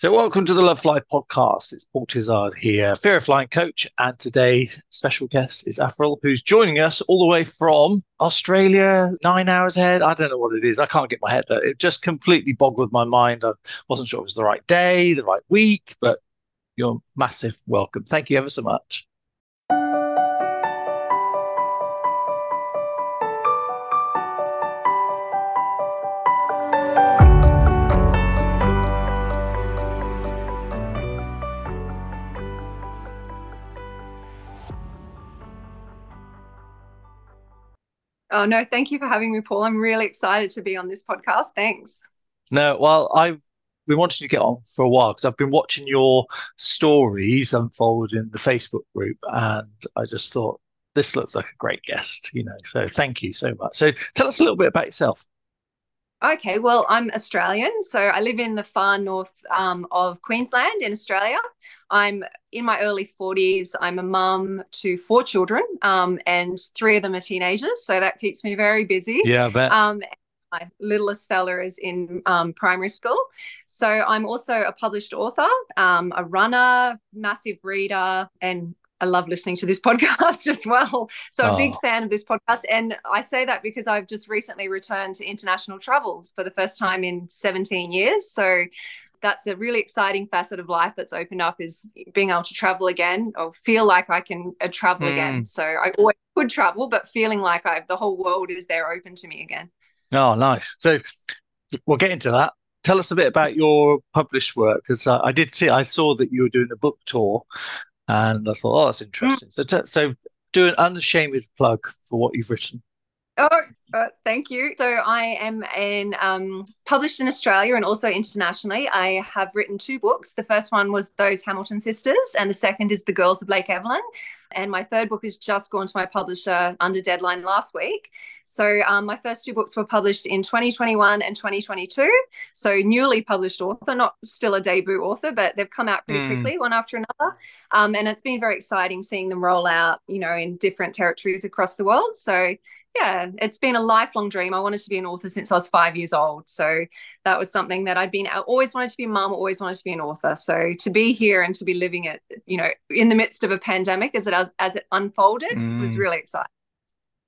So, welcome to the Lovefly podcast. It's Paul Tizard here, Fear of Flying coach, and today's special guest is Averil, who's joining us all the way from Australia, nine hours ahead. I don't know what it is. I can't get my head. It just completely boggled my mind. I wasn't sure it was the right day, the right week, but you're massive welcome. Thank you ever so much. Oh, no, thank you for having me, Paul. I'm really excited to be on this podcast. Thanks. No, well, I've been wanting to get on for a while because I've been watching your stories unfold in the Facebook group, and I just thought this looks like a great guest, you know. So thank you so much. So tell us a little bit about yourself. Okay, well, I'm Australian, so I live in the far north um, of Queensland in Australia. I'm in my early 40s. I'm a mum to four children, um, and three of them are teenagers. So that keeps me very busy. Yeah, but. Um, my littlest fella is in um, primary school. So I'm also a published author, um, a runner, massive reader, and I love listening to this podcast as well. So I'm a big oh. fan of this podcast. And I say that because I've just recently returned to international travels for the first time in 17 years. So that's a really exciting facet of life that's opened up is being able to travel again or feel like I can uh, travel mm. again. So I always could travel, but feeling like I the whole world is there open to me again. Oh, nice. So we'll get into that. Tell us a bit about your published work because uh, I did see, I saw that you were doing a book tour, and I thought, oh, that's interesting. Mm. So, t- so do an unashamed plug for what you've written. Oh, uh, thank you. So I am in um, published in Australia and also internationally. I have written two books. The first one was Those Hamilton Sisters, and the second is The Girls of Lake Evelyn. And my third book has just gone to my publisher under deadline last week. So um, my first two books were published in 2021 and 2022. So newly published author, not still a debut author, but they've come out pretty mm. quickly, one after another. Um, and it's been very exciting seeing them roll out, you know, in different territories across the world. So yeah, it's been a lifelong dream. I wanted to be an author since I was five years old. So that was something that I'd been, I always wanted to be a mum, always wanted to be an author. So to be here and to be living it, you know, in the midst of a pandemic as it as, as it unfolded mm. was really exciting.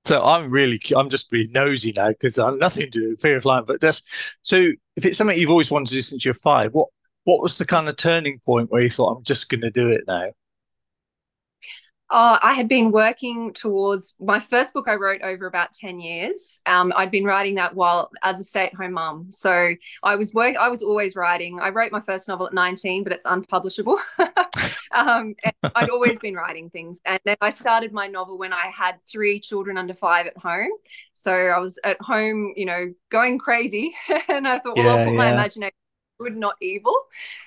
So I'm really, I'm just being nosy now because I have nothing to do with fear of flying. But just so if it's something you've always wanted to do since you're five, what what was the kind of turning point where you thought I'm just going to do it now? Oh, I had been working towards my first book I wrote over about 10 years. Um, I'd been writing that while as a stay-at-home mum. So I was work I was always writing. I wrote my first novel at 19, but it's unpublishable. um, I'd always been writing things. And then I started my novel when I had three children under five at home. So I was at home, you know, going crazy. and I thought, well, yeah, I'll put yeah. my imagination good, not evil.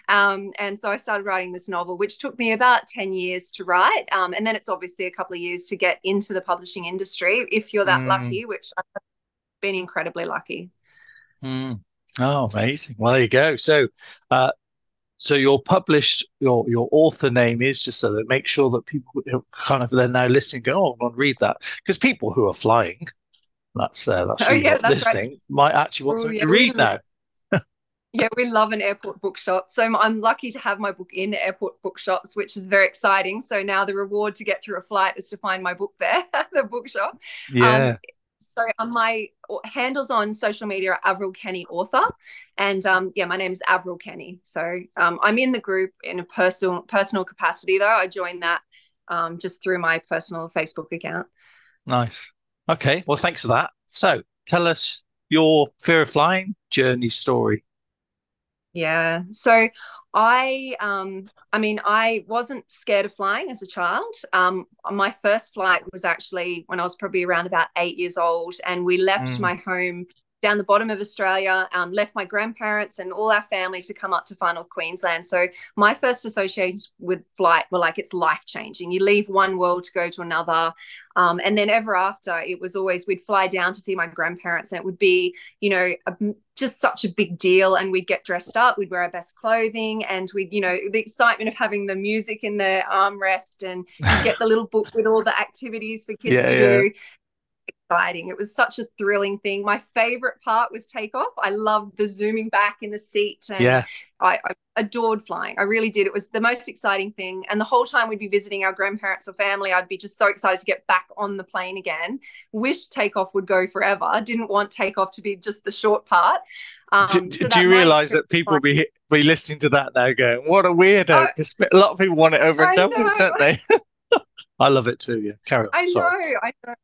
Um, and so I started writing this novel, which took me about 10 years to write. Um, and then it's obviously a couple of years to get into the publishing industry if you're that mm. lucky, which I've been incredibly lucky. Mm. Oh, amazing. Well, there you go. So, uh, so your published your your author name is just so that make sure that people kind of they're now listening go oh I want to read that because people who are flying that's uh, that's, oh, yeah, that's listening right. might actually want oh, something yeah, to read now yeah, we love an airport bookshop. So I'm lucky to have my book in airport bookshops, which is very exciting. So now the reward to get through a flight is to find my book there, the bookshop. Yeah. Um, so on my handles on social media are Averil Kenny author, and um, yeah, my name is Averil Kenny. So um, I'm in the group in a personal personal capacity though. I joined that um, just through my personal Facebook account. Nice. Okay. Well, thanks for that. So tell us your fear of flying journey story. Yeah. So I um I mean I wasn't scared of flying as a child. Um my first flight was actually when I was probably around about 8 years old and we left mm. my home down the bottom of Australia, um, left my grandparents and all our family to come up to far north Queensland. So my first associations with flight were like it's life changing. You leave one world to go to another. Um, and then ever after, it was always we'd fly down to see my grandparents, and it would be, you know, a, just such a big deal. And we'd get dressed up, we'd wear our best clothing, and we'd, you know, the excitement of having the music in the armrest and get the little book with all the activities for kids yeah, to yeah. Exciting. It was such a thrilling thing. My favorite part was takeoff. I loved the zooming back in the seat. And yeah. I, I, adored flying. I really did. It was the most exciting thing. And the whole time we'd be visiting our grandparents or family, I'd be just so excited to get back on the plane again. Wish takeoff would go forever. I Didn't want takeoff to be just the short part. Um, do, so do you realize that people be be listening to that now, going, "What a weirdo"? Because uh, a lot of people want it over and done with, don't they? I love it too. Yeah, carry on. I Sorry. know. I know.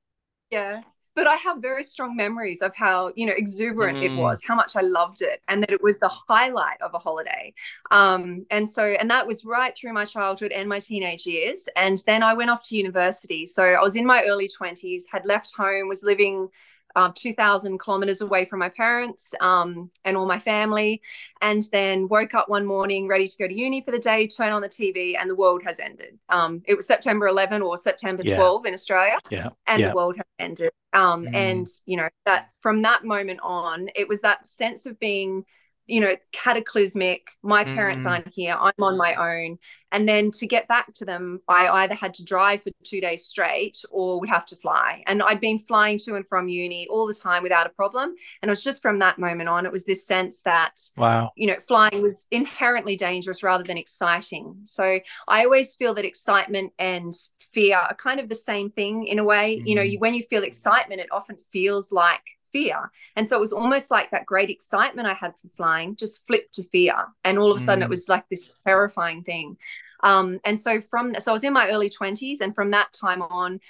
Yeah but I have very strong memories of how you know exuberant mm. it was, how much I loved it, and that it was the highlight of a holiday. Um, and so, and that was right through my childhood and my teenage years. And then I went off to university. So I was in my early twenties, had left home, was living uh, 2,000 kilometers away from my parents um, and all my family. And then woke up one morning ready to go to uni for the day, turn on the TV, and the world has ended. Um, it was September 11 or September yeah. 12 in Australia. Yeah. And yeah. the world has ended. Um, mm. And, you know, that from that moment on, it was that sense of being you know, it's cataclysmic. My parents mm. aren't here. I'm on my own. And then to get back to them, I either had to drive for two days straight or would have to fly. And I'd been flying to and from uni all the time without a problem. And it was just from that moment on, it was this sense that, wow, you know, flying was inherently dangerous rather than exciting. So I always feel that excitement and fear are kind of the same thing in a way. Mm. You know, you, when you feel excitement, it often feels like fear. And so it was almost like that great excitement I had for flying just flipped to fear. And all of a sudden mm. it was like this terrifying thing. Um, and so from so I was in my early 20s, and from that time on,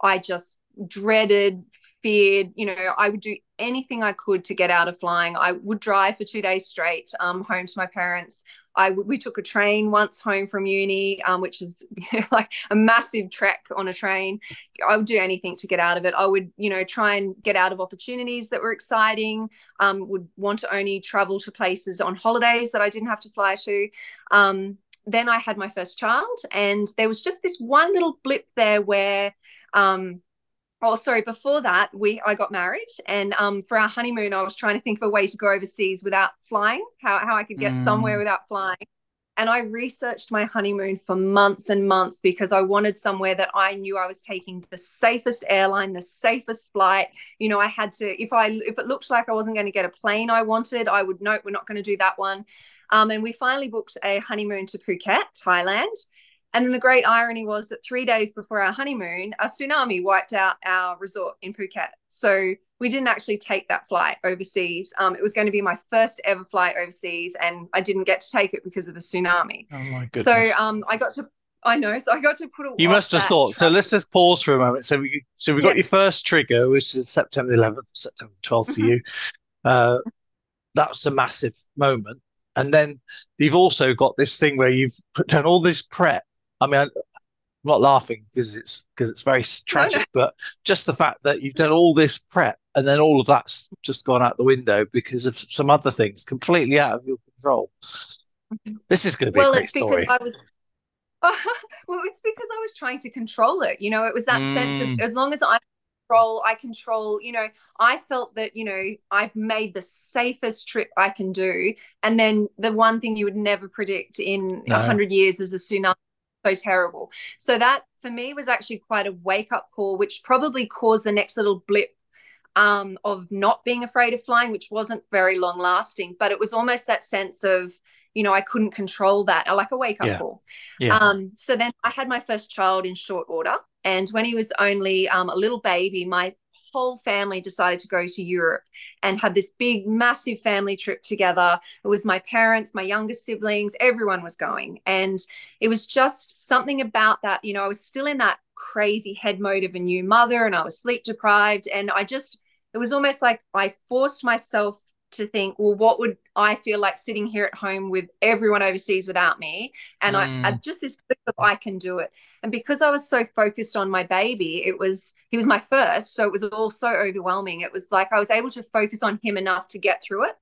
I just dreaded, feared, you know, I would do anything I could to get out of flying. I would drive for two days straight um, home to my parents. I we took a train once home from uni, um, which is like a massive trek on a train. I would do anything to get out of it. I would, you know, try and get out of opportunities that were exciting. Um, would want to only travel to places on holidays that I didn't have to fly to. Um, then I had my first child, and there was just this one little blip there where um, oh sorry before that we i got married and um, for our honeymoon i was trying to think of a way to go overseas without flying how, how i could get mm. somewhere without flying. And i researched my honeymoon for months and months because i wanted somewhere that i knew i was taking the safest airline the safest flight. You know i had to if i if it looked like i wasn't going to get a plane i wanted i would note we're not going to do that one. Um, and we finally booked a honeymoon to phuket thailand and then the great irony was that three days before our honeymoon, a tsunami wiped out our resort in Phuket. So we didn't actually take that flight overseas. Um, it was going to be my first ever flight overseas, and I didn't get to take it because of a tsunami. Oh my goodness! So um, I got to. I know. So I got to put. It. You must have thought. So let's just pause for a moment. So we so we got yeah. your first trigger, which is September 11th, September 12th to you. Uh, that was a massive moment. And then you've also got this thing where you've done all this prep I mean, I'm not laughing because it's because it's very tragic, but just the fact that you've done all this prep and then all of that's just gone out the window because of some other things completely out of your control. Mm-hmm. This is going to be well, a great it's story. Because I was, well, it's because I was trying to control it. You know, it was that mm. sense of mm. as long as I control, I control. You know, I felt that you know I've made the safest trip I can do, and then the one thing you would never predict in a no. hundred years is a tsunami so terrible. So that for me was actually quite a wake up call, which probably caused the next little blip um, of not being afraid of flying, which wasn't very long lasting. But it was almost that sense of, you know, I couldn't control that, like a wake up yeah. call. Yeah. Um, so then I had my first child in short order. And when he was only um, a little baby, my whole family decided to go to Europe and had this big, massive family trip together. It was my parents, my younger siblings, everyone was going. And it was just something about that. You know, I was still in that crazy head mode of a new mother and I was sleep deprived. And I just, it was almost like I forced myself to think, well, what would I feel like sitting here at home with everyone overseas without me? And mm. I, I just this of I can do it. And because I was so focused on my baby, it was he was my first, so it was all so overwhelming. It was like I was able to focus on him enough to get through it.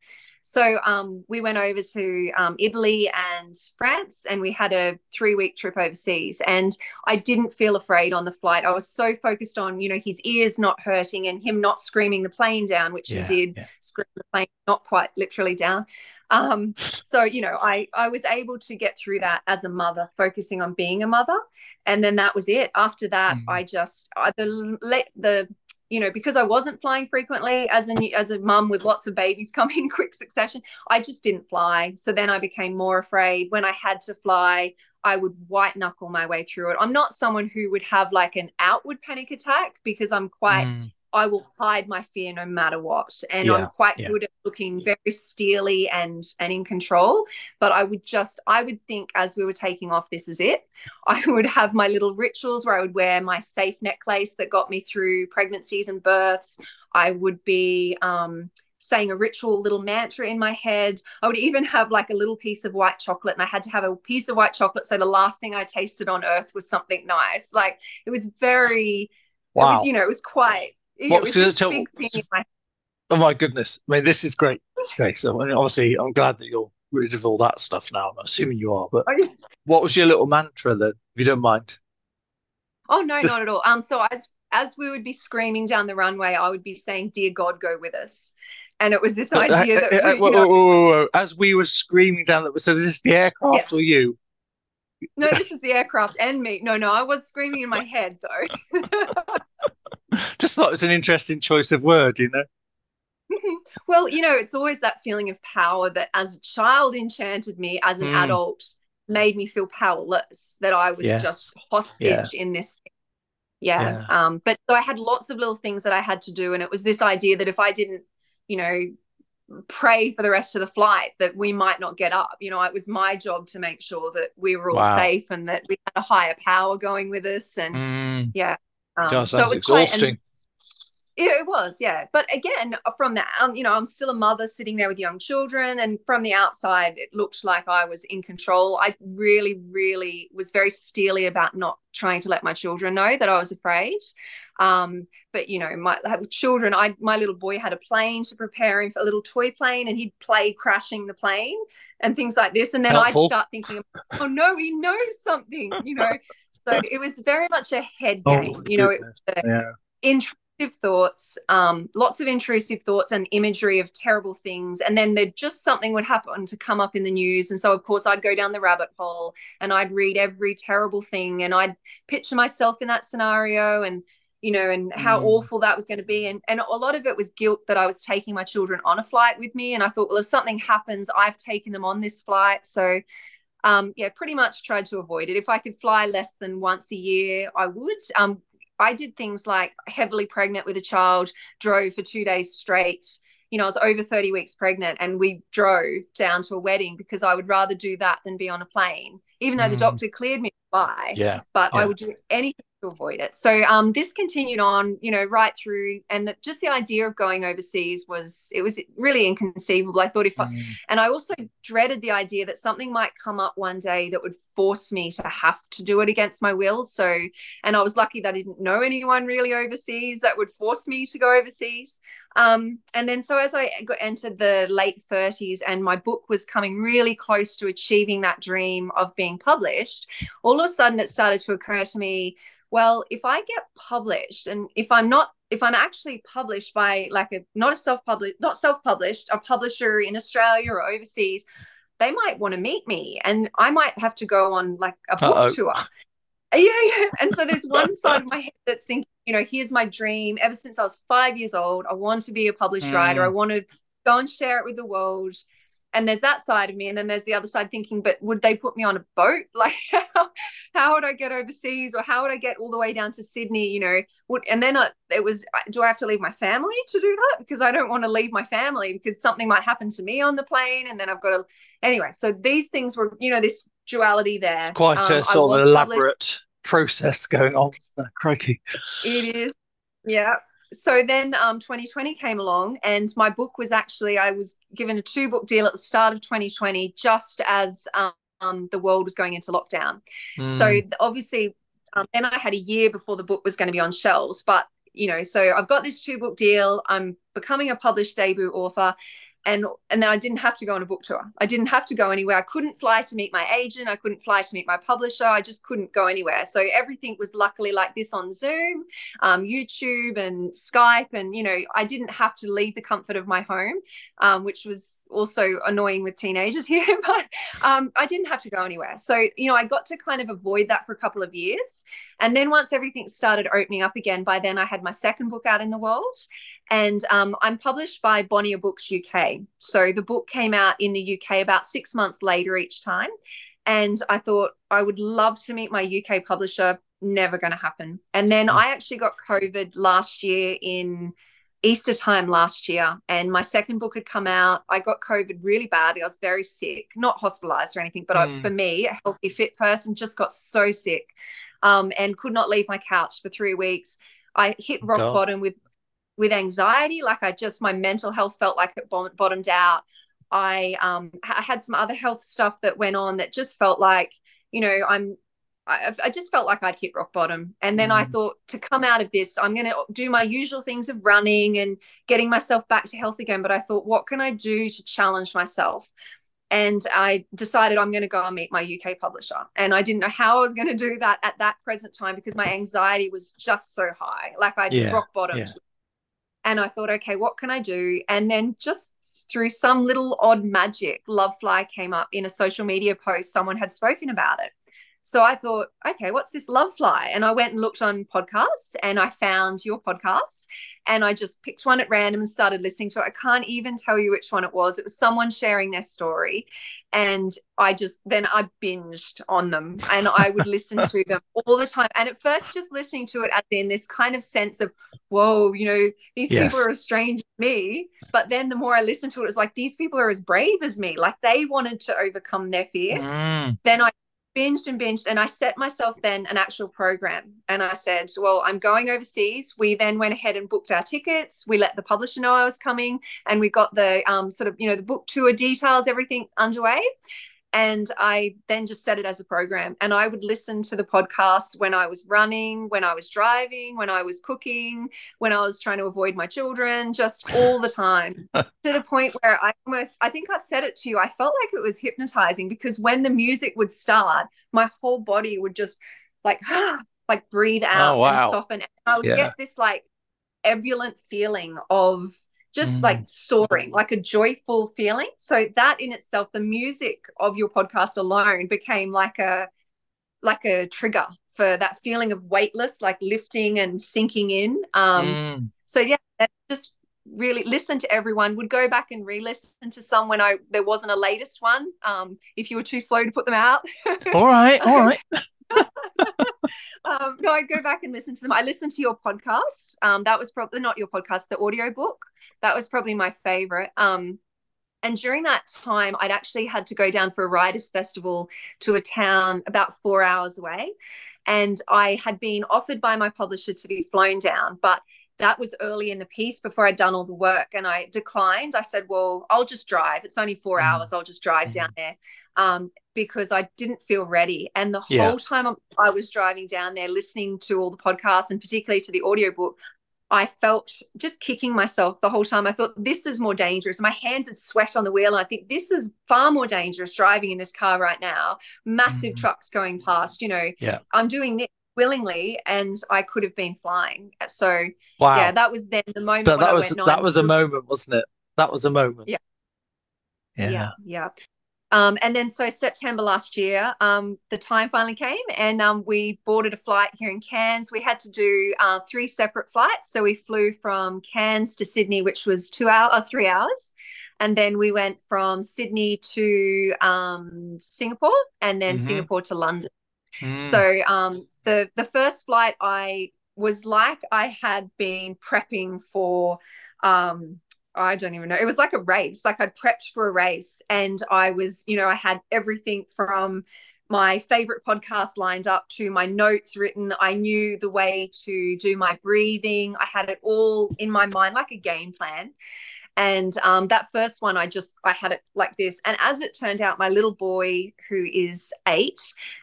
So um, we went over to um, Italy and France, and we had a three week trip overseas. And I didn't feel afraid on the flight. I was so focused on, you know, his ears not hurting and him not screaming the plane down, which yeah, he did yeah. scream the plane, not quite literally down. Um, so you know, I I was able to get through that as a mother, focusing on being a mother, and then that was it. After that, mm. I just I, the the you know, because I wasn't flying frequently as a as a mum with lots of babies coming in quick succession, I just didn't fly. So then I became more afraid. When I had to fly, I would white knuckle my way through it. I'm not someone who would have like an outward panic attack because I'm quite mm. I will hide my fear no matter what. And yeah, I'm quite yeah. good at looking very steely and and in control. But I would just I would think as we were taking off, this is it. I would have my little rituals where I would wear my safe necklace that got me through pregnancies and births. I would be um saying a ritual little mantra in my head. I would even have like a little piece of white chocolate, and I had to have a piece of white chocolate. So the last thing I tasted on earth was something nice. Like it was very, wow. it was, you know, it was quite what was it tell, my... Oh my goodness! I mean, this is great. Okay, so I mean, obviously, I'm glad that you're rid of all that stuff now. I'm assuming you are, but oh, yeah. what was your little mantra then, if you don't mind? Oh no, not at all. Um, so as as we would be screaming down the runway, I would be saying, "Dear God, go with us." And it was this uh, idea uh, that uh, we, whoa, whoa, whoa, as we were screaming down the so this is this the aircraft or you? No, this is the aircraft and me. No, no, I was screaming in my head though. Just thought it was an interesting choice of word, you know. well, you know, it's always that feeling of power that as a child enchanted me, as an mm. adult made me feel powerless, that I was yes. just hostage yeah. in this. Yeah. yeah. Um, but so I had lots of little things that I had to do. And it was this idea that if I didn't, you know, pray for the rest of the flight that we might not get up. You know, it was my job to make sure that we were all wow. safe and that we had a higher power going with us. And mm. yeah, um, Gosh, that's so exhausting. It was, yeah. But again, from that, um, you know, I'm still a mother sitting there with young children, and from the outside, it looked like I was in control. I really, really was very steely about not trying to let my children know that I was afraid. Um, but you know, my children, I my little boy had a plane to prepare him for a little toy plane, and he'd play crashing the plane and things like this, and then Helpful. I'd start thinking, oh no, he knows something, you know. So it was very much a head oh, game. Oh, you know, it was a, yeah. intrusive thoughts, um, lots of intrusive thoughts and imagery of terrible things. And then there just something would happen to come up in the news. And so, of course, I'd go down the rabbit hole and I'd read every terrible thing and I'd picture myself in that scenario and you know, and how mm. awful that was going to be. And, and a lot of it was guilt that I was taking my children on a flight with me. And I thought, well, if something happens, I've taken them on this flight. So um, yeah, pretty much tried to avoid it. If I could fly less than once a year, I would. Um, I did things like heavily pregnant with a child, drove for two days straight. You know, I was over 30 weeks pregnant and we drove down to a wedding because I would rather do that than be on a plane, even though mm. the doctor cleared me to fly. Yeah. But yeah. I would do anything to avoid it. So um, this continued on, you know, right through, and the, just the idea of going overseas was it was really inconceivable. I thought if, mm. I, and I also dreaded the idea that something might come up one day that would force me to have to do it against my will. So, and I was lucky that I didn't know anyone really overseas that would force me to go overseas. Um, and then so as I got entered the late 30s and my book was coming really close to achieving that dream of being published, all of a sudden it started to occur to me well, if I get published and if I'm not if I'm actually published by like a not a self-published, not self-published, a publisher in Australia or overseas, they might want to meet me and I might have to go on like a book Uh-oh. tour. Yeah, yeah. And so there's one side of my head that's thinking, you know, here's my dream. Ever since I was five years old, I want to be a published mm. writer. I want to go and share it with the world and there's that side of me and then there's the other side thinking but would they put me on a boat? Like how, how would i get overseas or how would i get all the way down to sydney you know? Would and then I, it was do i have to leave my family to do that? Because i don't want to leave my family because something might happen to me on the plane and then i've got to anyway so these things were you know this duality there. Quite um, a sort of elaborate process going on. Crikey it is. Yeah so then um, 2020 came along and my book was actually i was given a two book deal at the start of 2020 just as um, the world was going into lockdown. Mm. so obviously um, then i had a year before the book was going to be on shelves but you know so i've got this two book deal. I'm becoming a published debut author and and then I didn't have to go on a book tour. I didn't have to go anywhere. I couldn't fly to meet my agent. I couldn't fly to meet my publisher. I just couldn't go anywhere. So everything was luckily like this on Zoom, um, YouTube, and Skype, and you know I didn't have to leave the comfort of my home, um, which was also annoying with teenagers here. But um, I didn't have to go anywhere. So you know I got to kind of avoid that for a couple of years, and then once everything started opening up again, by then I had my second book out in the world, and um, I'm published by Bonnier Books UK. So the book came out in the UK about six months later each time. And I thought I would love to meet my UK publisher. Never going to happen. And then I actually got COVID last year in Easter time last year, and my second book had come out. I got COVID really badly. I was very sick, not hospitalized or anything, but mm. I, hmm. for me, a healthy, fit person, just got so sick um, and could not leave my couch for three weeks. I hit rock God. bottom with with anxiety. Like I just, my mental health felt like it bottomed out. I um, I had some other health stuff that went on that just felt like, you know, I'm, I, I just felt like I'd hit rock bottom. And then mm. I thought to come out of this, I'm going to do my usual things of running and getting myself back to health again. But I thought, what can I do to challenge myself? and I decided I'm going to go and meet my UK publisher. And I didn't know how I was going to do that at that present time because my anxiety was just so high. Like I'd yeah, rock bottom yeah. And I thought, okay, what can I do? And then just through some little odd magic, Lovefly came up in a social media post. Someone had spoken about it. So I thought, okay, what's this Lovefly? And I went and looked on podcasts and I found your podcasts and I just picked one at random and started listening to it. I can't even tell you which one it was. It was someone sharing their story. And I just then I binged on them and I would listen to them all the time. And at first, just listening to it as in this kind of sense of, whoa, you know, these yes. people are as strange as me. But then the more I listened to it, it was like these people are as brave as me. Like they wanted to overcome their fear. Mm. Then I binged and binged and i set myself then an actual program. And i said well i'm going overseas. We then went ahead and booked our tickets. We let the publisher know i was coming and we got the um, sort of you know the book tour details everything underway and I then just set it as a program. And I would listen to the podcast when I was running, when I was driving, when I was cooking, when I was trying to avoid my children, just all the time to the point where I almost, I think I've said it to you, I felt like it was hypnotizing because when the music would start, my whole body would just like, like breathe oh, out oh, wow. and soften. And I would yeah. get this like ebullient feeling of just mm. like soaring, like a joyful feeling. So that in itself, the music of your podcast alone became like a like a trigger for that feeling of weightless, like lifting and sinking in. Um, mm. So yeah, just really listen to everyone. Would go back and re-listen to some when I there wasn't a latest one. Um, if you were too slow to put them out. all right, all right. um, no, I'd go back and listen to them. I listened to your podcast. Um, that was probably not your podcast, the audio book that was probably my favorite. Um, and during that time, I'd actually had to go down for a writers' festival to a town about four hours away. And I had been offered by my publisher to be flown down, but that was early in the piece before I'd done all the work. And I declined. I said, Well, I'll just drive. It's only four mm. hours. I'll just drive mm. down there. Um, because I didn't feel ready. And the yeah. whole time I was driving down there, listening to all the podcasts and particularly to the audiobook, I felt just kicking myself the whole time. I thought this is more dangerous. My hands had sweat on the wheel. And I think this is far more dangerous driving in this car right now. Massive mm. trucks going past, you know. Yeah. I'm doing this willingly and I could have been flying. So wow. yeah, that was then the moment. But that was that was a moment, wasn't it? That was a moment. Yeah. Yeah. Yeah. yeah. Um, and then so September last year, um, the time finally came and um, we boarded a flight here in Cairns. We had to do uh, three separate flights. So we flew from Cairns to Sydney, which was two hours, or three hours. And then we went from Sydney to um, Singapore and then mm-hmm. Singapore to London. Mm. So um, the, the first flight I was like I had been prepping for um, I don't even know. It was like a race. Like I'd prepped for a race and I was, you know, I had everything from my favorite podcast lined up to my notes written. I knew the way to do my breathing. I had it all in my mind like a game plan. And um, that first one, I just I had it like this. And as it turned out, my little boy, who is eight,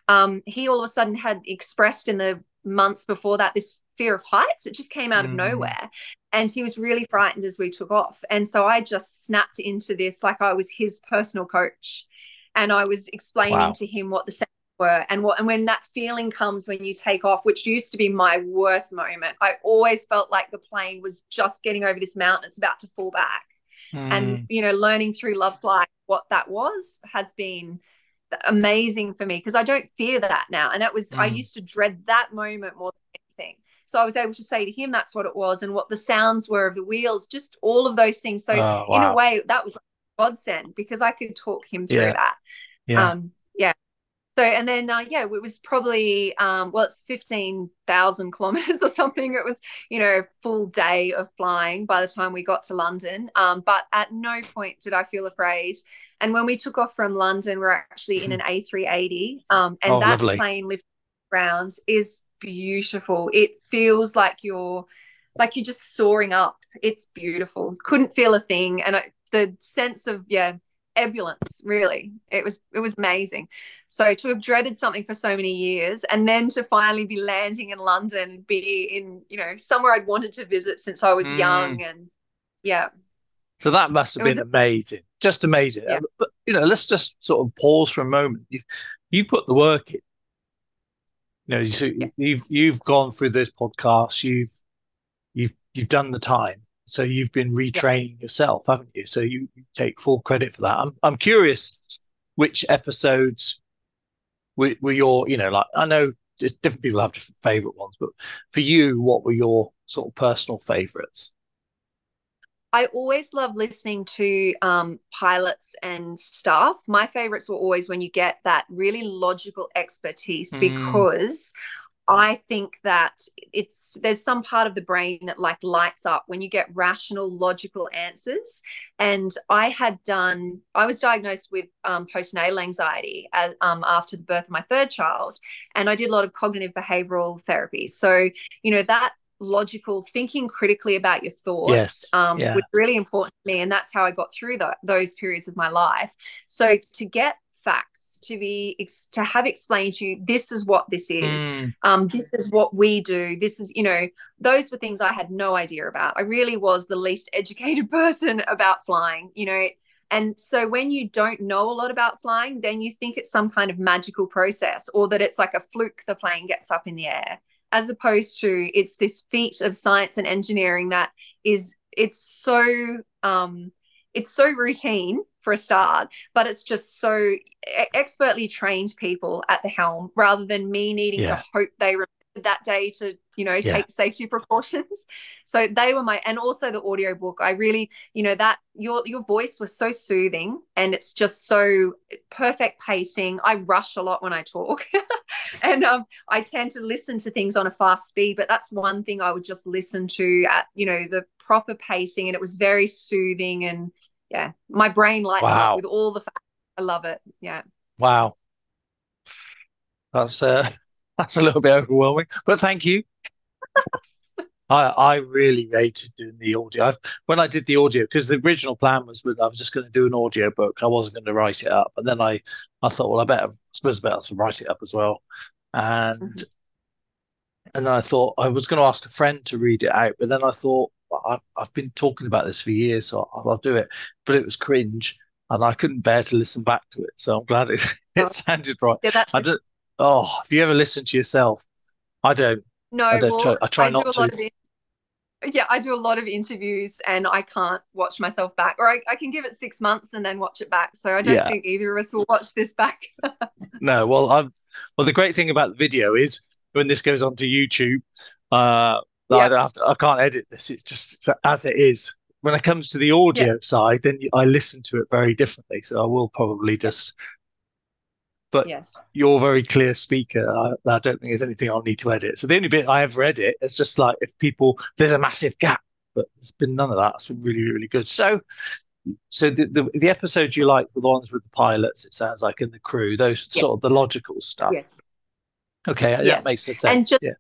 um, he all of a sudden had expressed in the months before that this fear of heights. It just came out mm. of nowhere. And he was really frightened as we took off. And so I just snapped into this like I was his personal coach. And I was explaining wow. to him what the sounds were and what and when that feeling comes when you take off, which used to be my worst moment. I always felt like the plane was just getting over this mountain, it's about to fall back. Mm. And you know, learning through Lovefly what that was has been amazing for me because I don't fear that now. And it was mm. I used to dread that moment more than. So I was able to say to him that's what it was and what the sounds were of the wheels, just all of those things. So oh, wow. in a way, that was godsend because I could talk him through yeah. that. Yeah. Um, yeah. So and then uh, yeah, it was probably um, well, it's fifteen thousand kilometers or something. It was you know a full day of flying by the time we got to London. Um, but at no point did I feel afraid. And when we took off from London, we're actually in an A380, um, and oh, that lovely. plane lifting around is beautiful. It feels like you're like you're just soaring up. It's beautiful. Couldn't feel a thing, and I, the sense of yeah ebullience really it was it was amazing so to have dreaded something for so many years and then to finally be landing in london be in you know somewhere i'd wanted to visit since i was mm. young and yeah so that must have been amazing just amazing yeah. but you know let's just sort of pause for a moment you've you've put the work in you know, so yeah. you've you've gone through this podcast. You've you've you've done the time. So you've been retraining yeah. yourself, haven't you? So you, you, take full credit for that. I'm I'm curious which episodes were, were your, you know, like I know different people have different favorite ones, but for you, what were your sort of personal favorites? I always love listening to um, pilots and staff. My favorites were always when you get that really logical expertise mm. because I think that it's there's some part of the brain that like lights up when you get rational, logical answers. And I had done, I was diagnosed with um, postnatal anxiety as, um, after the birth of my third child, and I did a lot of cognitive behavioral therapy. So you know that logical thinking critically about your thoughts yes. um, yeah. was really important to me and that's how i got through the, those periods of my life so to get facts to be to have explained to you this is what this is mm. um, this is what we do this is you know those were things i had no idea about i really was the least educated person about flying you know and so when you don't know a lot about flying then you think it's some kind of magical process or that it's like a fluke the plane gets up in the air as opposed to it's this feat of science and engineering that is it's so um it's so routine for a start but it's just so expertly trained people at the helm rather than me needing yeah. to hope they that day to you know take yeah. safety precautions so they were my and also the audio book i really you know that your your voice was so soothing and it's just so perfect pacing i rush a lot when i talk and um i tend to listen to things on a fast speed but that's one thing i would just listen to at you know the proper pacing and it was very soothing and yeah my brain lights wow. up with all the facts. i love it yeah wow that's uh that's a little bit overwhelming, but thank you. I I really hated doing the audio. I've, when I did the audio, because the original plan was I was just going to do an audio book. I wasn't going to write it up, and then I I thought, well, I better I suppose I better to write it up as well, and mm-hmm. and then I thought I was going to ask a friend to read it out, but then I thought well, I've I've been talking about this for years, so I'll, I'll do it. But it was cringe, and I couldn't bear to listen back to it. So I'm glad it it oh. sounded right. Yeah, I don't oh, have you ever listened to yourself? I don't. No, I, well, try, I try I not to. Yeah, I do a lot of interviews and I can't watch myself back, or I, I can give it six months and then watch it back. So I don't yeah. think either of us will watch this back. no, well, I've well the great thing about the video is when this goes onto YouTube, uh, yeah. I, don't have to, I can't edit this. It's just as it is. When it comes to the audio yeah. side, then I listen to it very differently. So I will probably just but yes. you're a very clear speaker. I, I, don't think there's anything I'll need to edit. So the only bit I ever edit is just like if people there's a massive gap, but there's been none of that. It's been really really good. So so the, the, the episodes you like were the ones with the pilots. It sounds like and the crew, those yeah. sort of the logical stuff. Yeah. Okay, yes. that makes sense. And just, yeah,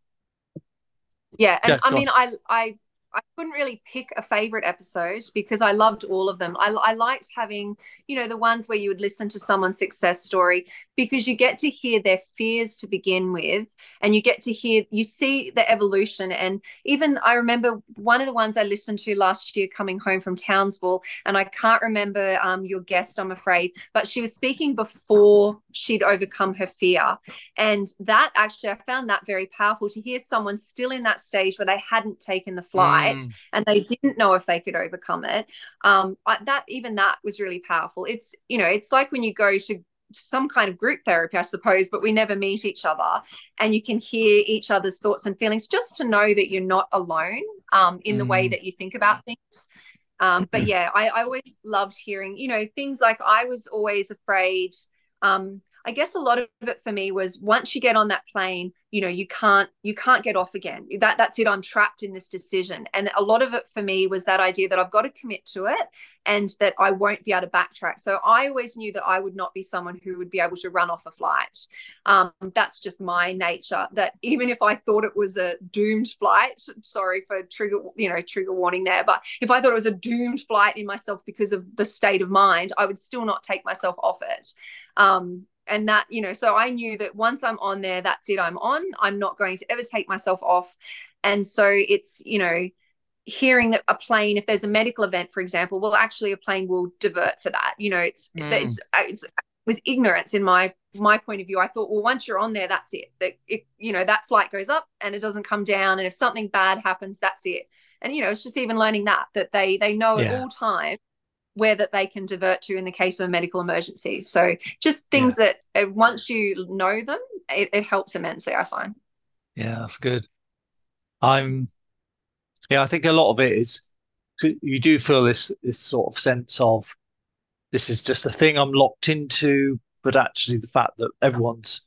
yeah, and I mean, on. I I I couldn't really pick a favorite episode because I loved all of them. I, I liked having, you know, the ones where you would listen to someone's success story, because you get to hear their fears to begin with and you get to hear you see the evolution. And even i remember one of the ones i listened to last year coming home from townsville and i can't remember um, your guest i'm afraid but she was speaking before she'd overcome her fear. And that actually i found that very powerful to hear someone still in that stage where they hadn't taken the flight mm. and they didn't know if they could overcome it. Um, I, that even that was really powerful. It's you know it's like when you go to some kind of group therapy, I suppose, but we never meet each other. And you can hear each other's thoughts and feelings just to know that you're not alone um, in mm. the way mm. that you think about things. Um, but yeah, I, I, always loved hearing, you know, things like I was always afraid. Um, I guess a lot of it for me was once you get on that plane, you know, you can't you can't get off again. That that's it. I'm trapped in this decision. And a lot of it for me was that idea that I've got to commit to it and that I won't be able to backtrack. So I always knew that I would not be someone who would be able to run off a flight. Um, that's just my nature. That even if I thought it was a doomed flight, sorry for trigger, you know, trigger warning there, but if I thought it was a doomed flight in myself because of the state of mind, I would still not take myself off it. Um, and that you know so i knew that once i'm on there that's it i'm on. I'm not going to ever take myself off. And so it's you know hearing that a plane if there's a medical event for example well actually a plane will divert for that you know it's mm. it's, it's it was ignorance in my my point of view. I thought well once you're on there that's it. That it you know that flight goes up and it doesn't come down. And if something bad happens that's it. And you know it's just even learning that that they they know yeah. at all times where that they can divert to in the case of a medical emergency. So just things yeah. that uh, once you know them, it, it helps immensely. I find. Yeah, that's good. I'm. Yeah, I think a lot of it is you do feel this this sort of sense of this is just a thing I'm locked into, but actually the fact that everyone's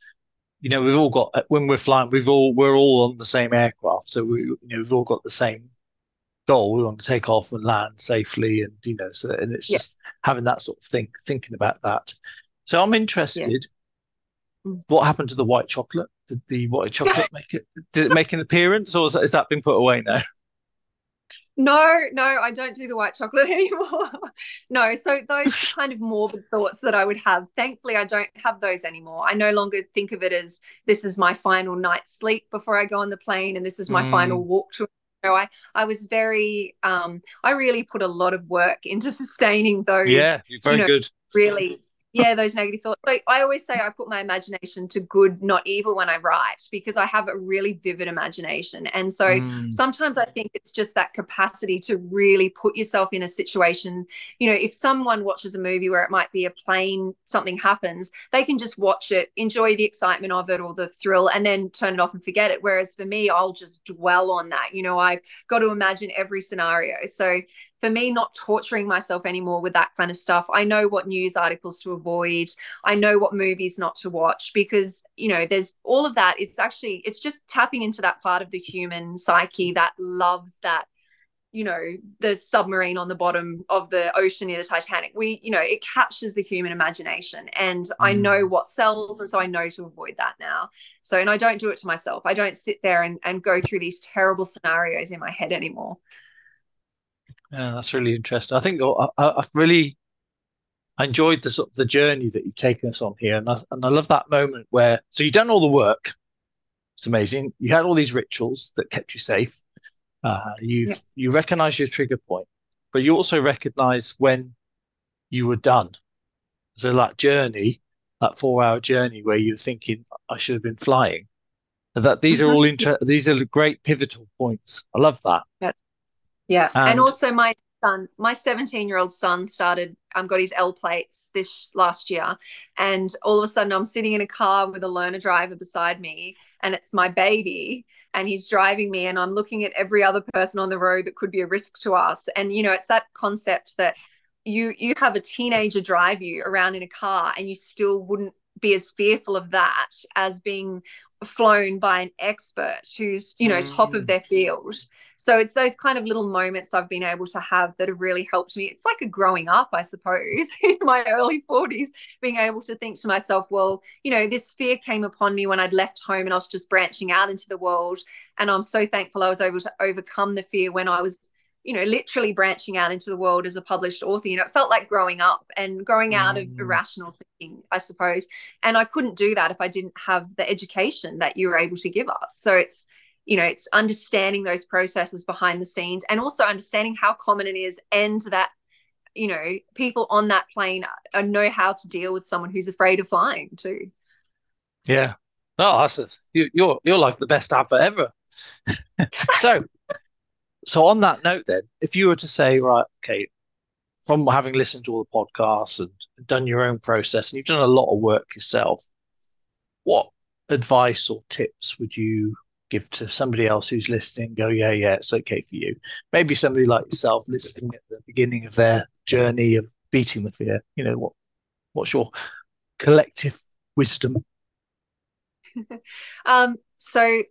you know we've all got when we're flying we've all we're all on the same aircraft so we you know we've all got the same goal. We want to take off and land safely, and you know, so and it's yeah. just having that sort of think, thinking about that. So I'm interested. Yeah. Mm. What happened to the white chocolate? Did the white chocolate make it? Did it make an appearance, or has that been put away now? No, no, I don't do the white chocolate anymore. no, so those kind of morbid thoughts that I would have, thankfully, I don't have those anymore. I no longer think of it as this is my final night's sleep before I go on the plane and this is my mm. final walk to know, I I was very um I really put a lot of work into sustaining those. Yeah, you're very you know, good. Really yeah those negative thoughts. So i always say i put my imagination to good not evil when i write because i have a really vivid imagination. And so mm. sometimes i think it's just that capacity to really put yourself in a situation. You know if someone watches a movie where it might be a plane something happens they can just watch it enjoy the excitement of it or the thrill and then turn it off and forget it. Whereas for me i'll just dwell on that. You know i've got to imagine every scenario. So for me not torturing myself anymore with that kind of stuff. I know what news articles to avoid. I know what movies not to watch because you know there's all of that it's actually it's just tapping into that part of the human psyche that loves that you know the submarine on the bottom of the ocean in the titanic. We you know it captures the human imagination and mm. i know what sells and so i know to avoid that now. So and i don't do it to myself. I don't sit there and, and go through these terrible scenarios in my head anymore yeah, that's really interesting. I think I, have really enjoyed the sort of the journey that you've taken us on here, and I, and I love that moment where so you've done all the work. It's amazing. You had all these rituals that kept you safe. Uh, you yeah. you recognize your trigger point, but you also recognize when you were done. So that journey, that four-hour journey where you're thinking, "I should have been flying." that these mm-hmm. are all inter- these are great pivotal points. I love that. Yeah. Yeah. And, and also my son, my 17 year old son started, um, got his L plates this last year. And all of a sudden I'm sitting in a car with a learner driver beside me and it's my baby and he's driving me and I'm looking at every other person on the road that could be a risk to us. And, you know, it's that concept that you, you have a teenager drive you around in a car and you still wouldn't be as fearful of that as being flown by an expert who's you know mm. top of mm. their field so it's those kind of little moments i've been able to have that have really helped me it's like a growing up i suppose in my early 40s being able to think to myself well you know this fear came upon me when i'd left home and i was just branching out into the world and i'm so thankful i was able to overcome the fear when i was you know, literally branching out into the world as a published author. You know, it felt like growing up and growing out mm. of irrational thinking, I suppose. And I couldn't do that if I didn't have the education that you were able to give us. So it's, you know, it's understanding those processes behind the scenes and also understanding how common it is and that you know people on that plane know how to deal with someone who's afraid of flying too yeah oh that's you, you're you're like the best alpha ever so so on that note, then, if you were to say, right, okay, from having listened to all the podcasts and done your own process, and you've done a lot of work yourself, what advice or tips would you give to somebody else who's listening? Go, yeah, yeah, it's okay for you. Maybe somebody like yourself listening at the beginning of their journey of beating the fear. You know what? What's your collective wisdom? um, so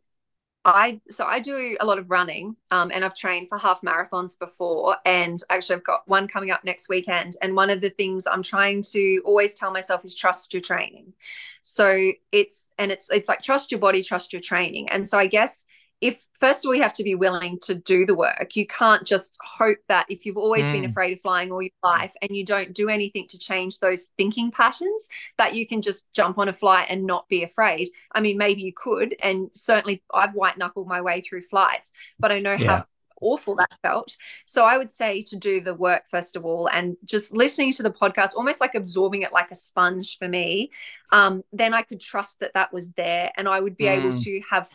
I so I do a lot of running, um, and I've trained for half marathons before, and actually I've got one coming up next weekend. And one of the things I'm trying to always tell myself is trust your training. So it's and it's it's like trust your body, trust your training. And so I guess if first of all you have to be willing to do the work you can't just hope that if you've always mm. been afraid of flying all your life and you don't do anything to change those thinking patterns that you can just jump on a flight and not be afraid i mean maybe you could and certainly i've white knuckled my way through flights but i know yeah. how awful that felt. So I would say to do the work first of all and just listening to the podcast, almost like absorbing it like a sponge for me. Um, then I could trust that that was there and I would be mm. able to have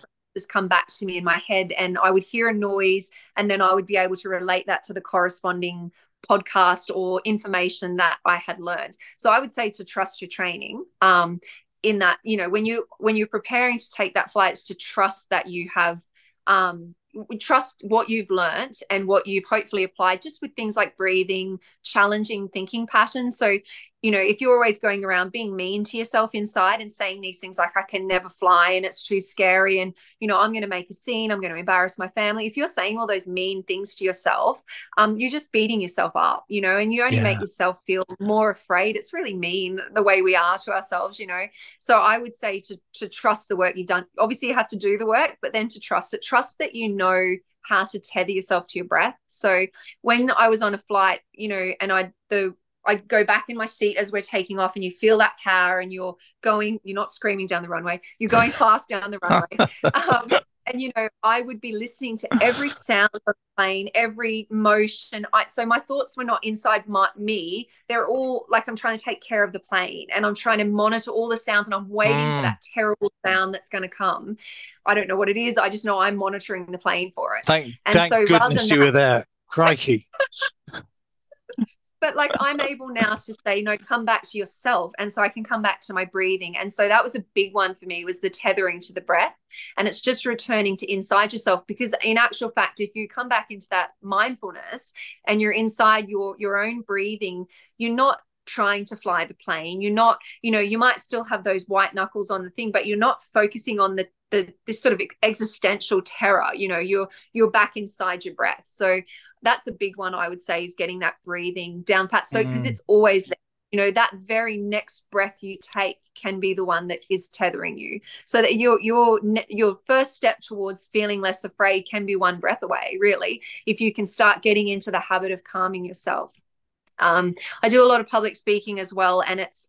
come back to me in my head and I would hear a noise and then I would be able to relate that to the corresponding podcast or information that I had learned. So I would say to trust your training. Um, in that, you know, when you when you're preparing to take that flight, it's to trust that you have um trust what you've learned and what you've hopefully applied just with things like breathing challenging thinking patterns so you know, if you're always going around being mean to yourself inside and saying these things like, I can never fly and it's too scary and, you know, I'm going to make a scene, I'm going to embarrass my family. If you're saying all those mean things to yourself, um, you're just beating yourself up, you know, and you only yeah. make yourself feel more afraid. It's really mean the way we are to ourselves, you know. So I would say to, to trust the work you've done. Obviously, you have to do the work, but then to trust it, trust that you know how to tether yourself to your breath. So when I was on a flight, you know, and I the I go back in my seat as we're taking off, and you feel that power, and you're going. You're not screaming down the runway. You're going fast down the runway. Um, and you know, I would be listening to every sound of the plane, every motion. I, so my thoughts were not inside my, me. They're all like I'm trying to take care of the plane, and I'm trying to monitor all the sounds, and I'm waiting mm. for that terrible sound that's going to come. I don't know what it is. I just know I'm monitoring the plane for it. Thank, and thank so goodness you that, were there. Crikey. but like I'm able now to say, no, come back to yourself. And so I can come back to my breathing. And so that was a big one for me was the tethering to the breath. And it's just returning to inside yourself. Because in actual fact, if you come back into that mindfulness and you're inside your your own breathing, you're not trying to fly the plane. You're not, you know, you might still have those white knuckles on the thing, but you're not focusing on the the this sort of existential terror. You know, you're you're back inside your breath. So that's a big one I would say is getting that breathing down pat. So because mm. it's always there, you know, that very next breath you take can be the one that is tethering you. So that your your your first step towards feeling less afraid can be one breath away, really, if you can start getting into the habit of calming yourself. Um, I do a lot of public speaking as well, and it's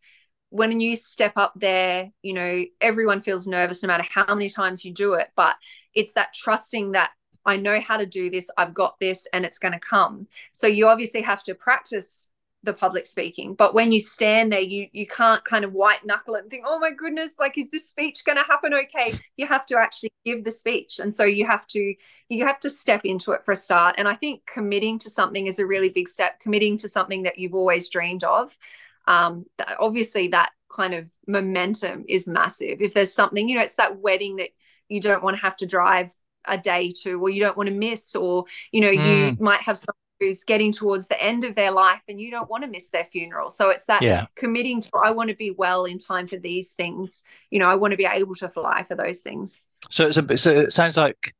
when you step up there, you know, everyone feels nervous no matter how many times you do it, but it's that trusting that I know how to do this, I've got this, and it's going to come. So you obviously have to practice the public speaking but when you stand there you you can't kind of white knuckle it and think oh my goodness like is this speech going to happen okay? You have to actually give the speech and so you have to you have to step into it for a start. And i think committing to something is a really big step committing to something that you've always dreamed of. Um, obviously that kind of momentum is massive. If there's something you know it's that wedding that you don't want to have to drive a day to or you don't want to miss or you know mm. you might have someone who's getting towards the end of their life and you don't want to miss their funeral so it's that yeah. committing to i want to be well in time for these things you know i want to be able to fly for those things so it's a so it sounds like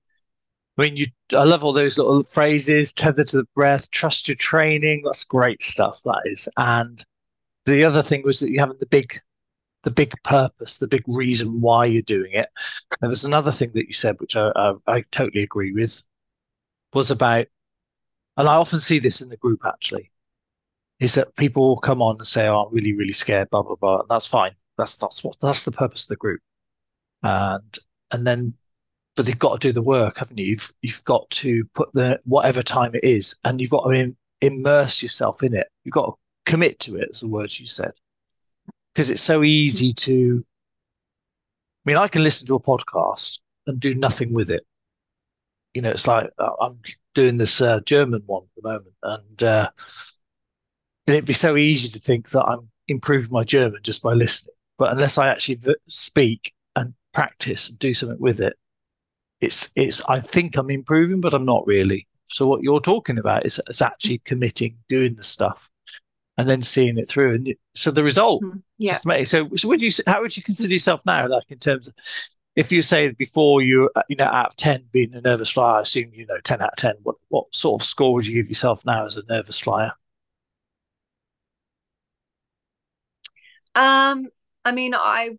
I mean, you. I love all those little phrases. Tether to the breath. Trust your training. That's great stuff. That is. And the other thing was that you have the big the big purpose, the big reason why you're doing it. There was another thing that you said, which I, I, I totally agree with, was about and I often see this in the group actually, is that people will come on and say, "Oh, I'm really, really scared," blah blah blah. And that's fine. That's that's what that's the purpose of the group. And and then, but they've got to do the work, haven't you? You've you've got to put the whatever time it is, and you've got to in, immerse yourself in it. You've got to commit to it. As the words you said, because it's so easy to. I mean, I can listen to a podcast and do nothing with it. You know, it's like uh, I'm doing this uh, German one at the moment, and uh, it'd be so easy to think that I'm improving my German just by listening. But unless I actually v- speak and practice and do something with it, it's it's. I think I'm improving, but I'm not really. So what you're talking about is, is actually committing, doing the stuff, and then seeing it through. And so the result, mm-hmm. yeah. So, so would you? How would you consider yourself now? Like in terms of, if you say before you, you know, out of ten being a nervous flyer, I assume you know ten out of ten. What what sort of score would you give yourself now as a nervous flyer? Um, I mean, I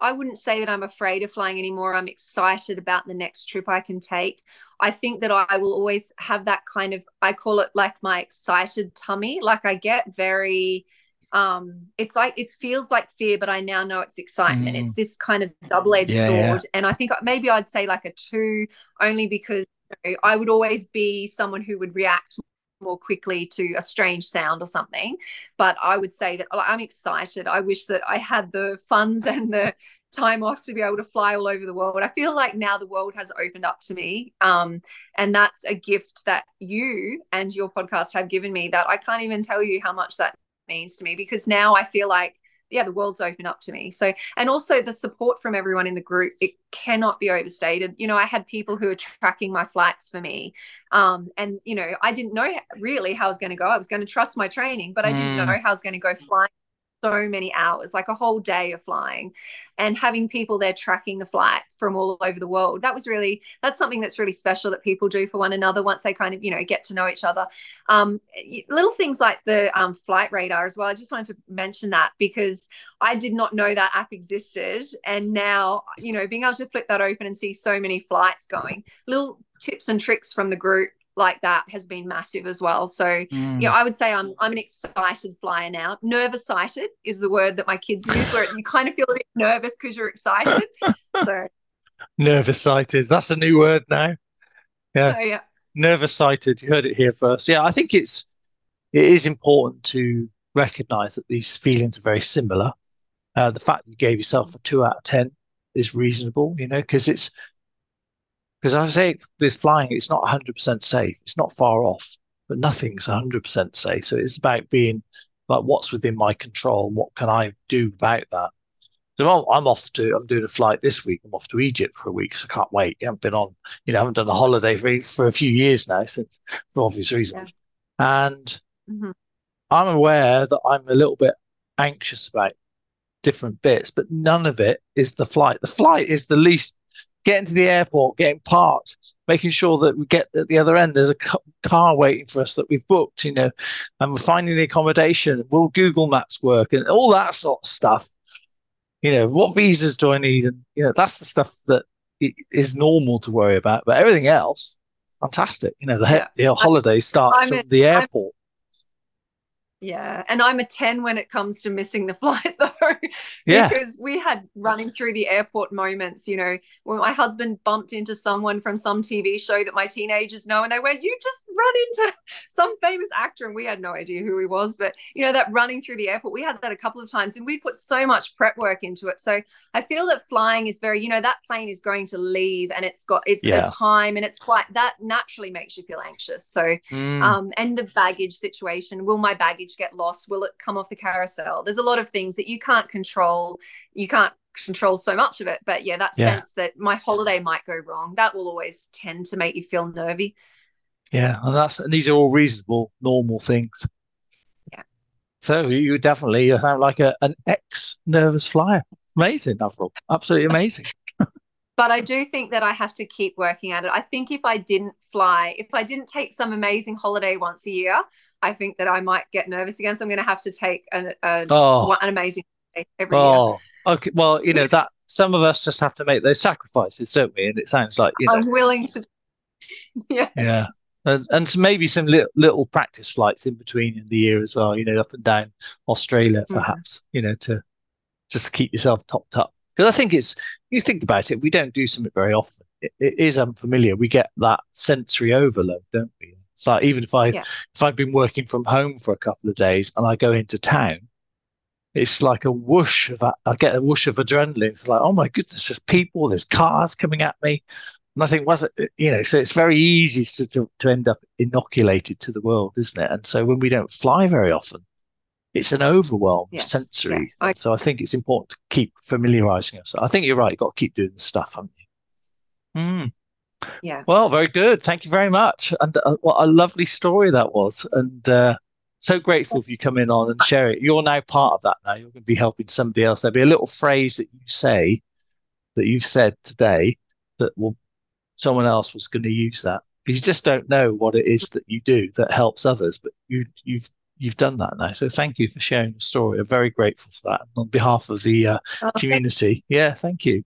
I wouldn't say that I'm afraid of flying anymore. I'm excited about the next trip I can take. I think that I will always have that kind of I call it like my excited tummy. Like I get very um it's like it feels like fear but i now know it's excitement mm. it's this kind of double-edged yeah, sword yeah. and i think maybe i'd say like a two only because you know, i would always be someone who would react more quickly to a strange sound or something. But I would say that I'm excited. I wish that I had the funds and the time off to be able to fly all over the world. I feel like now the world has opened up to me. Um, and that's a gift that you and your podcast have given me that I can't even tell you how much that means to me because now I feel like yeah the world's open up to me. So and also the support from everyone in the group it cannot be overstated. You know i had people who were tracking my flights for me um, and you know i didn't know really how i was going to go. I was going to trust my training but i didn't mm. know how i was going to go flying so many hours, like a whole day of flying, and having people there tracking the flights from all over the world. That was really that's something that's really special that people do for one another once they kind of you know get to know each other. Um, little things like the um, flight radar as well. I just wanted to mention that because I did not know that app existed, and now you know being able to flip that open and see so many flights going. Little tips and tricks from the group like that has been massive as well. So mm. yeah, I would say I'm I'm an excited flyer now. Nervous sighted is the word that my kids use, where you kind of feel a bit nervous because you're excited. so nervous sighted. That's a new word now. Yeah. Oh, yeah. Nervous sighted. You heard it here first. Yeah, I think it's it is important to recognize that these feelings are very similar. Uh, the fact that you gave yourself a two out of ten is reasonable, you know, because it's because I say with flying, it's not 100% safe. It's not far off, but nothing's 100% safe. So it's about being like, what's within my control? What can I do about that? So I'm off to, I'm doing a flight this week. I'm off to Egypt for a week. So I can't wait. I haven't been on, you know, I haven't done a holiday for, for a few years now since, for obvious reasons. Yeah. And mm-hmm. I'm aware that I'm a little bit anxious about different bits, but none of it is the flight. The flight is the least getting to the airport, getting parked, making sure that we get at the other end. There's a car waiting for us that we've booked, you know, and we're finding the accommodation. Will Google Maps work and all that sort of stuff? You know, what visas do I need? And you know, that's the stuff that is normal to worry about. But everything else, fantastic. You know, the, the holiday starts I'm from the airport. Yeah. And I'm a 10 when it comes to missing the flight, though. yeah. Because we had running through the airport moments, you know, when my husband bumped into someone from some TV show that my teenagers know, and they went, You just run into some famous actor. And we had no idea who he was. But, you know, that running through the airport, we had that a couple of times and we put so much prep work into it. So I feel that flying is very, you know, that plane is going to leave and it's got, it's yeah. the time and it's quite, that naturally makes you feel anxious. So, mm. um, and the baggage situation, will my baggage get lost? Will it come off the carousel? There's a lot of things that you can't control. You can't control so much of it. But yeah, that yeah. sense that my holiday might go wrong, that will always tend to make you feel nervy. Yeah, and that's and these are all reasonable, normal things. Yeah. So you definitely sound like a, an ex nervous flyer. Amazing, Averil. Absolutely amazing. but I do think that I have to keep working at it. I think if I didn't fly, if I didn't take some amazing holiday once a year, I think that I might get nervous again. So I'm going to have to take an, a, oh. an amazing every oh. year. Okay. Well, you know that some of us just have to make those sacrifices, don't we? And it sounds like you know, I'm willing to. yeah. Yeah. and, and maybe some little, little practice flights in between in the year as well. You know, up and down Australia, mm-hmm. perhaps. Mm-hmm. You know, to just keep yourself topped up. Because I think it's you think about it. We don't do something very often. it, it is unfamiliar. We get that sensory overload, don't we? It's like even if I yeah. if I've been working from home for a couple of days and I go into town, it's like a whoosh of I get a whoosh of adrenaline. It's like, oh my goodness, there's people, there's cars coming at me. And I think was it you know, so it's very easy to, to, to end up inoculated to the world, isn't it? And so when we don't fly very often, it's an overwhelm yes. sensory. Yeah. I, so I think it's important to keep familiarizing us. I think you're right. You've got to keep doing the stuff, haven't you? Mm. Yeah. Well, very good. Thank you very much. And uh, what a lovely story that was. And uh, so grateful for you coming on and share it. You're now part of that now. You're going to be helping somebody else. There'll be a little phrase that you say that you've said today that will someone else was going to use that because you just don't know what it is that you do that helps others. But you you've you've done that now. So thank you for sharing the story. I'm very grateful for that on behalf of the uh, oh, community. Yeah, thank you.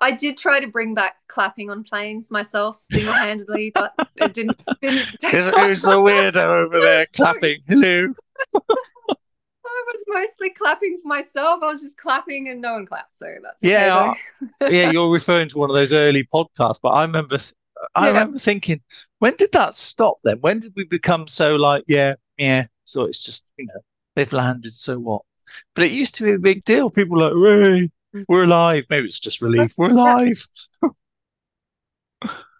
I did try to bring back clapping on planes myself single handedly, but it didn't. didn't Who's the weirdo over there clapping? Hello. I was mostly clapping for myself. I was just clapping and no one clapped. So that's yeah, okay, yeah. You're referring to one of those early podcasts, but I remember, I yeah. remember thinking, when did that stop? Then when did we become so like, yeah, yeah? So it's just you know they've landed, so what? But it used to be a big deal. People were like, Ray, we're alive. Maybe it's just relief. We're alive.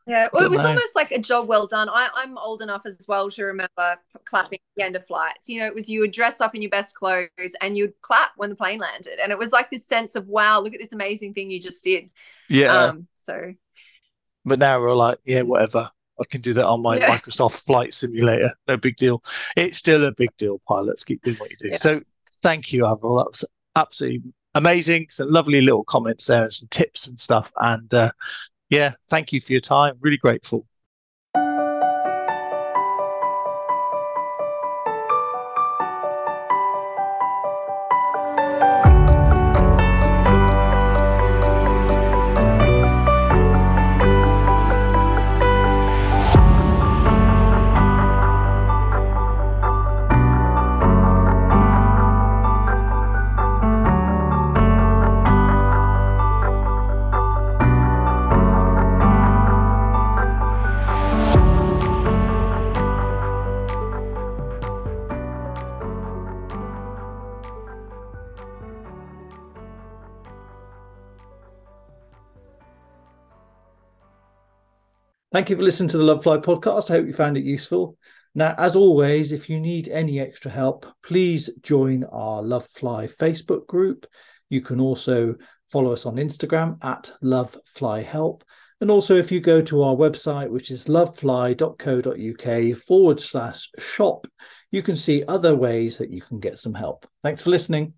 Yeah, well, it was know. almost like a job well done. I, I'm old enough as well to remember clapping at the end of flights. You know, it was you would dress up in your best clothes and you'd clap when the plane landed. And it was like this sense of, wow, look at this amazing thing you just did. Yeah. Um, so. But now we're like, yeah, whatever. I can do that on my yeah. Microsoft Flight Simulator. No big deal. It's still a big deal, pilots. Keep doing what you do. Yeah. So thank you, Averil. That was absolutely amazing. Some lovely little comments there and some tips and stuff. And uh, yeah, thank you for your time. Really grateful. Thank you for listening to the Lovefly podcast. I hope you found it useful. Now, as always, if you need any extra help, please join our Lovefly Facebook group. You can also follow us on Instagram at Lovefly Help. And also, if you go to our website, which is lovefly.co.uk forward slash shop, you can see other ways that you can get some help. Thanks for listening.